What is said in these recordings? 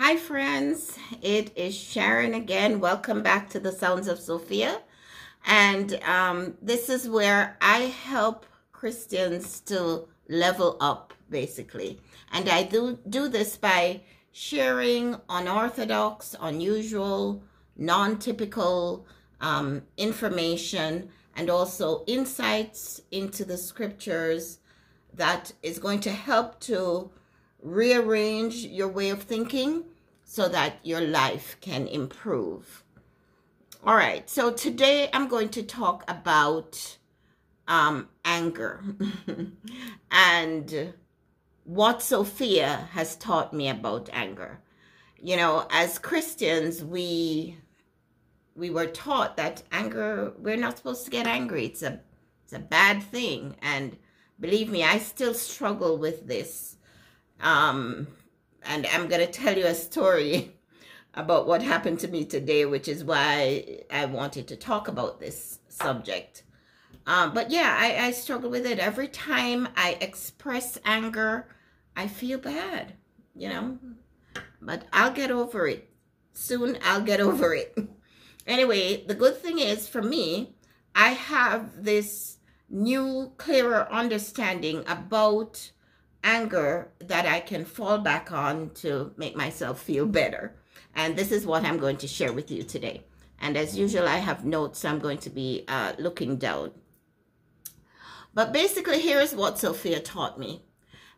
Hi, friends. It is Sharon again. Welcome back to the Sounds of Sophia. And um, this is where I help Christians to level up, basically. And I do, do this by sharing unorthodox, unusual, non typical um, information and also insights into the scriptures that is going to help to rearrange your way of thinking so that your life can improve. All right, so today I'm going to talk about um, anger and what Sophia has taught me about anger. You know, as Christians, we we were taught that anger we're not supposed to get angry. It's a it's a bad thing, and believe me, I still struggle with this um, and I'm going to tell you a story about what happened to me today, which is why I wanted to talk about this subject. Um, but yeah, I, I struggle with it. Every time I express anger, I feel bad, you know. But I'll get over it. Soon I'll get over it. anyway, the good thing is for me, I have this new, clearer understanding about anger that I can fall back on to make myself feel better. And this is what I'm going to share with you today. And as usual, I have notes so I'm going to be uh, looking down. But basically, here's what Sophia taught me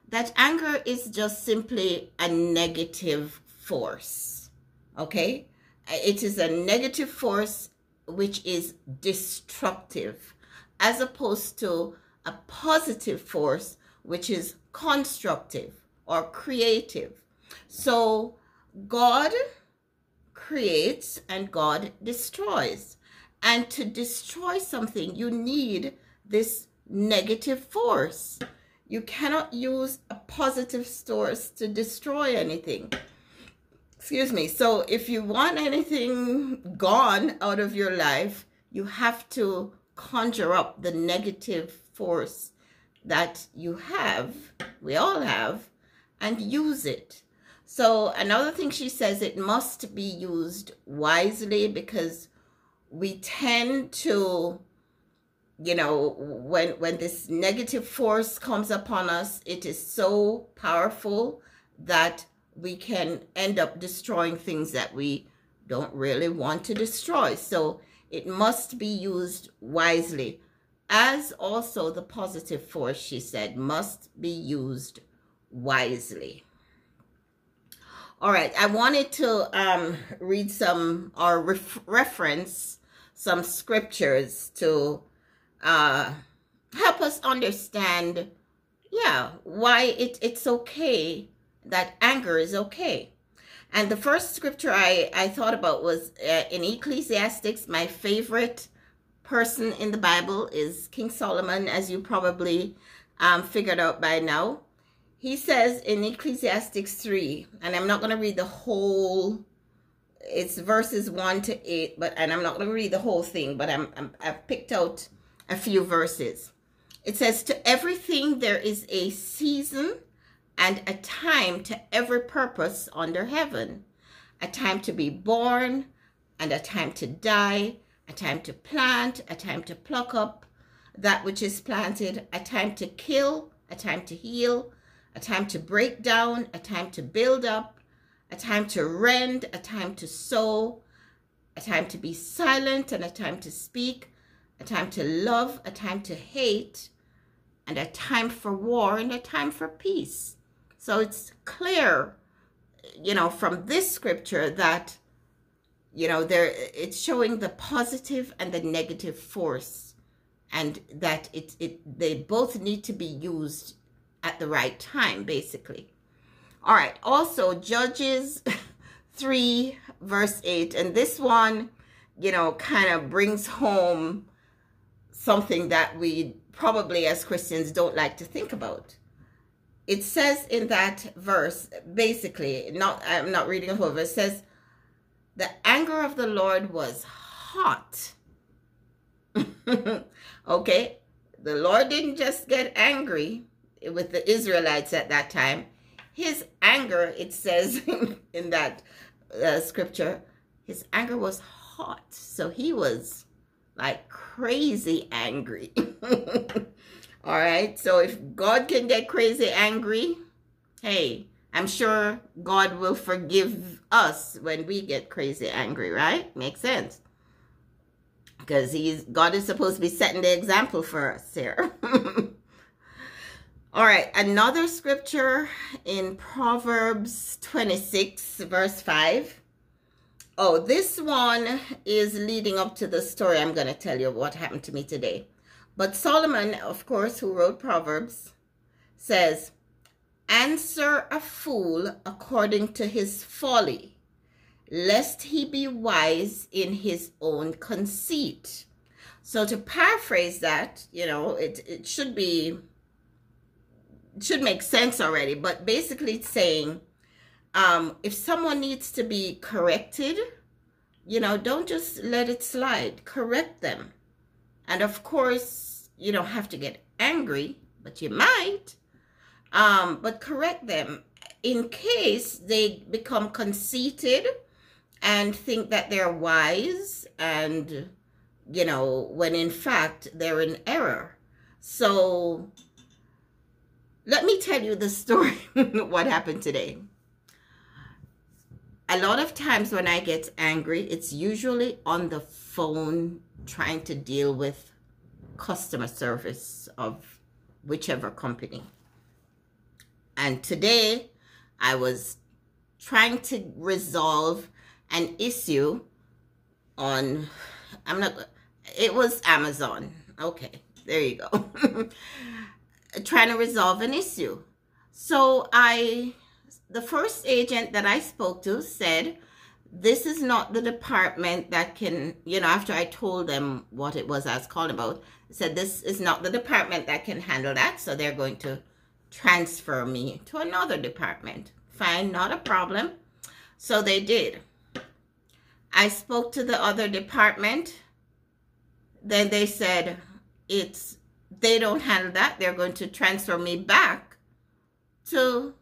that anger is just simply a negative force. Okay? It is a negative force which is destructive, as opposed to a positive force which is constructive or creative. So God creates and God destroys. And to destroy something, you need this negative force. You cannot use a positive source to destroy anything. Excuse me. So if you want anything gone out of your life, you have to conjure up the negative force that you have, we all have, and use it. So another thing she says, it must be used wisely because we tend to, you know, when when this negative force comes upon us, it is so powerful that we can end up destroying things that we don't really want to destroy. So it must be used wisely as also the positive force, she said, must be used wisely. All right, I wanted to um, read some or ref reference some scriptures to uh, help us understand, yeah, why it, it's okay that anger is okay. And the first scripture I, I thought about was uh, in Ecclesiastics, my favorite person in the Bible is King Solomon, as you probably um, figured out by now. He says in Ecclesiastes 3, and I'm not going to read the whole, it's verses 1 to 8, but and I'm not going to read the whole thing, but I'm, I'm, I've picked out a few verses. It says, To everything there is a season and a time to every purpose under heaven, a time to be born and a time to die, a time to plant, a time to pluck up that which is planted, a time to kill, a time to heal, a time to break down, a time to build up, a time to rend, a time to sow, a time to be silent and a time to speak, a time to love, a time to hate, and a time for war and a time for peace. So it's clear, you know, from this scripture that you know there it's showing the positive and the negative force and that it, it they both need to be used at the right time basically. All right also judges 3 verse 8 and this one you know kind of brings home something that we probably as christians don't like to think about. It says in that verse basically not i'm not reading a whole verse says the anger of the Lord was hot. okay? The Lord didn't just get angry with the Israelites at that time. his anger, it says in that uh, scripture, his anger was hot. So he was like crazy angry. All right. So if God can get crazy angry, hey, I'm sure God will forgive us when we get crazy angry, right? Makes sense. Because he's God is supposed to be setting the example for us here. All right, another scripture in Proverbs 26, verse 5. Oh, this one is leading up to the story I'm going to tell you what happened to me today. But Solomon, of course, who wrote Proverbs, says, Answer a fool according to his folly, lest he be wise in his own conceit. So to paraphrase that, you know, it, it should be should make sense already, but basically it's saying um, if someone needs to be corrected, you know, don't just let it slide. Correct them. And of course, you don't have to get angry, but you might. Um, but correct them in case they become conceited and think that they're wise and, you know, when in fact they're in error. So let me tell you the story, what happened today. A lot of times when I get angry, it's usually on the phone trying to deal with customer service of whichever company. And today I was trying to resolve an issue on, I'm not, it was Amazon. Okay, there you go. trying to resolve an issue. So I, the first agent that I spoke to said, this is not the department that can, you know, after I told them what it was I was calling about, said this is not the department that can handle that. So they're going to transfer me to another department. Fine, not a problem. So they did. I spoke to the other department. Then they said, it's they don't handle that, they're going to transfer me back to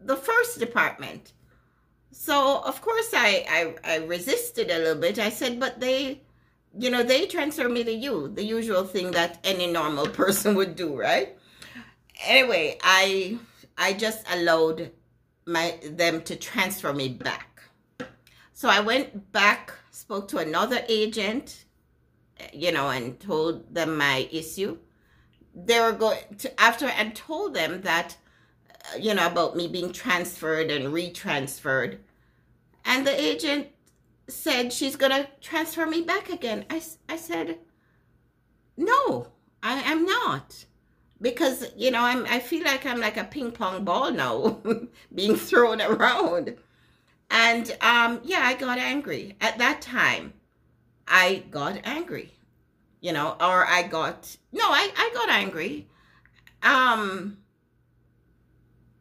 the first department. So of course I, I, I resisted a little bit. I said, but they, you know, they transfer me to you, the usual thing that any normal person would do, right? Anyway, I I just allowed my them to transfer me back. So I went back, spoke to another agent, you know, and told them my issue. They were going to after I told them that uh, you know about me being transferred and retransferred. And the agent said she's gonna transfer me back again. I, I said no i am not because you know i'm i feel like i'm like a ping pong ball now being thrown around and um yeah i got angry at that time i got angry you know, or I got no, I, I got angry. Um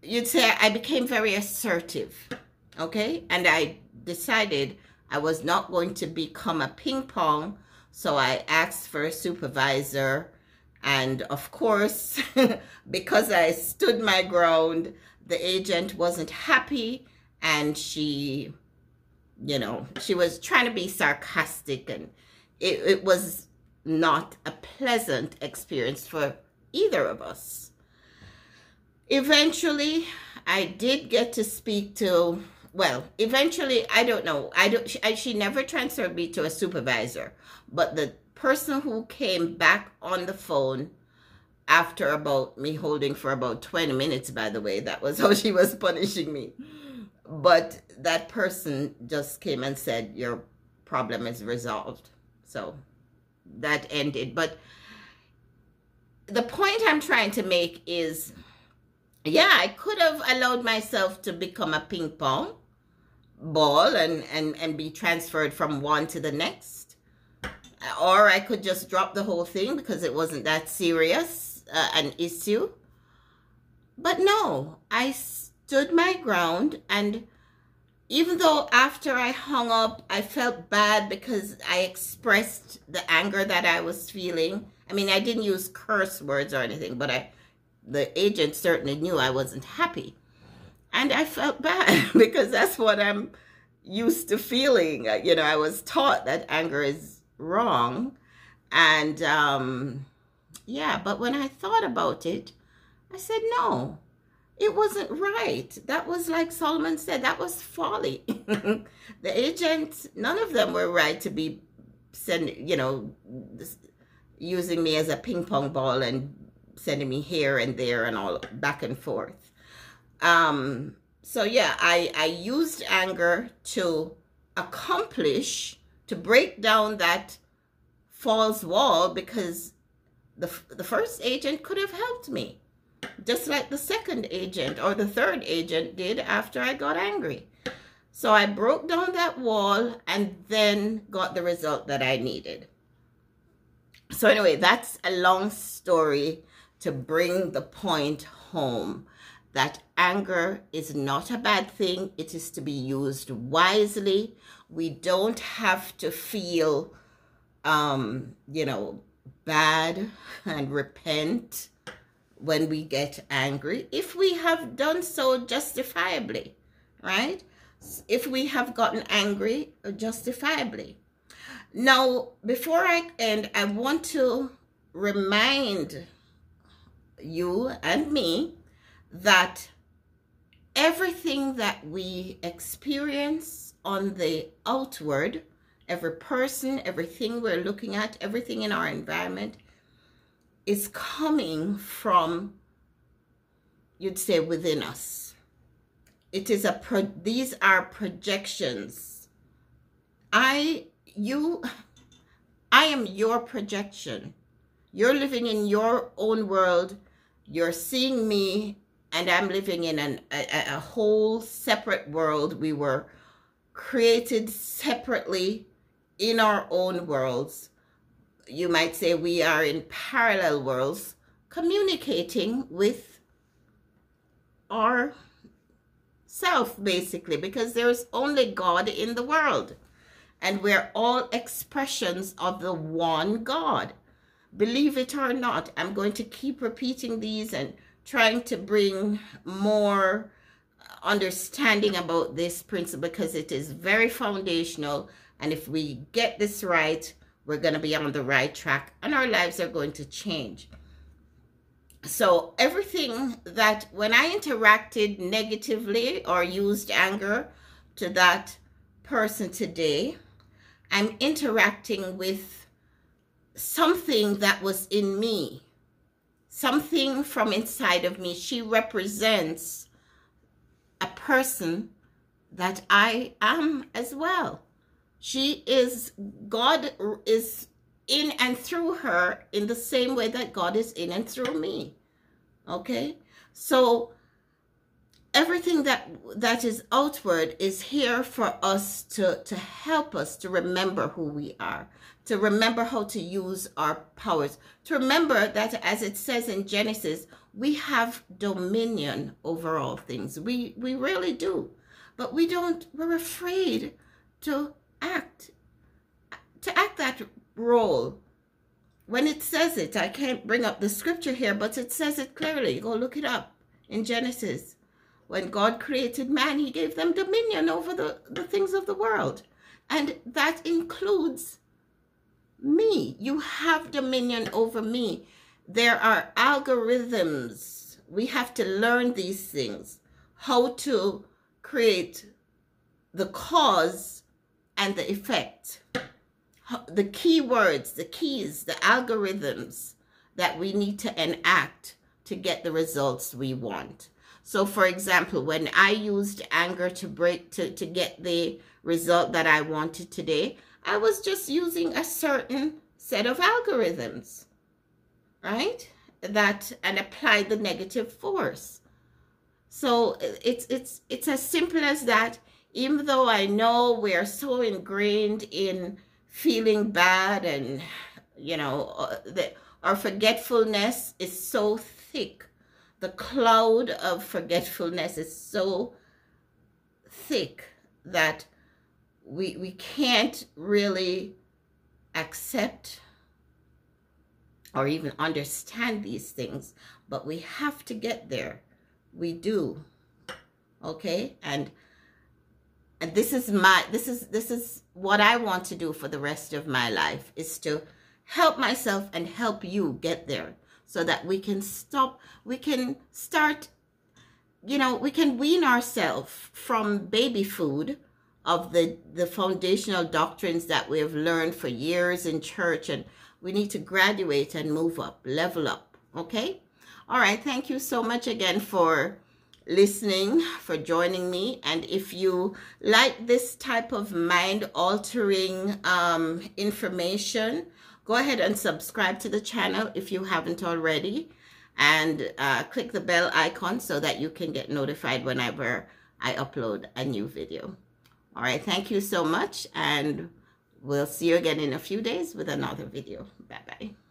you'd say I became very assertive. Okay? And I decided I was not going to become a ping pong. So I asked for a supervisor. And of course, because I stood my ground, the agent wasn't happy and she, you know, she was trying to be sarcastic and it, it was not a pleasant experience for either of us. Eventually, I did get to speak to, well, eventually, I don't know. I don't, I, she never transferred me to a supervisor, but the person who came back on the phone after about me holding for about 20 minutes, by the way, that was how she was punishing me. But that person just came and said, Your problem is resolved. So that ended. But the point I'm trying to make is, yeah, I could have allowed myself to become a ping pong ball and, and, and be transferred from one to the next. Or I could just drop the whole thing because it wasn't that serious uh, an issue. But no, I stood my ground and even though after I hung up, I felt bad because I expressed the anger that I was feeling. I mean, I didn't use curse words or anything, but I, the agent certainly knew I wasn't happy. And I felt bad because that's what I'm used to feeling. Uh, you know, I was taught that anger is wrong. And um, yeah, but when I thought about it, I said, no, it wasn't right. That was like Solomon said, that was folly. the agents, none of them were right to be sending, you know, using me as a ping pong ball and sending me here and there and all back and forth. Um, so yeah, I, I used anger to accomplish, to break down that false wall because the, the first agent could have helped me just like the second agent or the third agent did after I got angry. So I broke down that wall and then got the result that I needed. So anyway, that's a long story to bring the point home that anger is not a bad thing. It is to be used wisely. We don't have to feel, um, you know, bad and repent when we get angry if we have done so justifiably, right? If we have gotten angry justifiably. Now, before I end, I want to remind you and me that everything that we experience on the outward, every person, everything we're looking at, everything in our environment is coming from, you'd say, within us. It is a, pro- these are projections. I, you, I am your projection. You're living in your own world. You're seeing me, and I'm living in an, a, a whole separate world. We were created separately in our own worlds you might say we are in parallel worlds communicating with our self basically because there's only God in the world and we're all expressions of the one God. Believe it or not, I'm going to keep repeating these and trying to bring more understanding about this principle because it is very foundational and if we get this right, we're going to be on the right track and our lives are going to change. So, everything that when I interacted negatively or used anger to that person today, I'm interacting with something that was in me, something from inside of me. She represents a person that I am as well. She is, God is in and through her in the same way that God is in and through me. Okay? So everything that that is outward is here for us to to help us to remember who we are to remember how to use our powers to remember that as it says in genesis we have dominion over all things. We we really do. But we don't we're afraid to act to act that role. When it says it i can't bring up the scripture here but it says it clearly. Go look it up in genesis when god created man he gave them dominion over the, the things of the world. And that includes me. You have dominion over me. There are algorithms. We have to learn these things. How to create the cause and the effect. The key words, the keys, the algorithms that we need to enact to get the results we want. So for example, when I used anger to break to, to get the result that I wanted today, I was just using a certain set of algorithms, right? That and apply the negative force. So it's it's it's as simple as that even though I know we are so ingrained in feeling bad and, you know, uh, that our forgetfulness is so thick. The cloud of forgetfulness is so thick that we, we can't really accept or even understand these things, but we have to get there. We do. okay and and this is my this is this is what i want to do for the rest of my life is to help myself and help you get there so that we can stop we can start you know we can wean ourselves from baby food of the the foundational doctrines that we have learned for years in church and we need to graduate and move up level up okay all right thank you so much again for listening, for joining me. And if you like this type of mind altering um, information, go ahead and subscribe to the channel if you haven't already. And uh, click the bell icon so that you can get notified whenever I upload a new video. All right, thank you so much. And we'll see you again in a few days with another video. Bye-bye.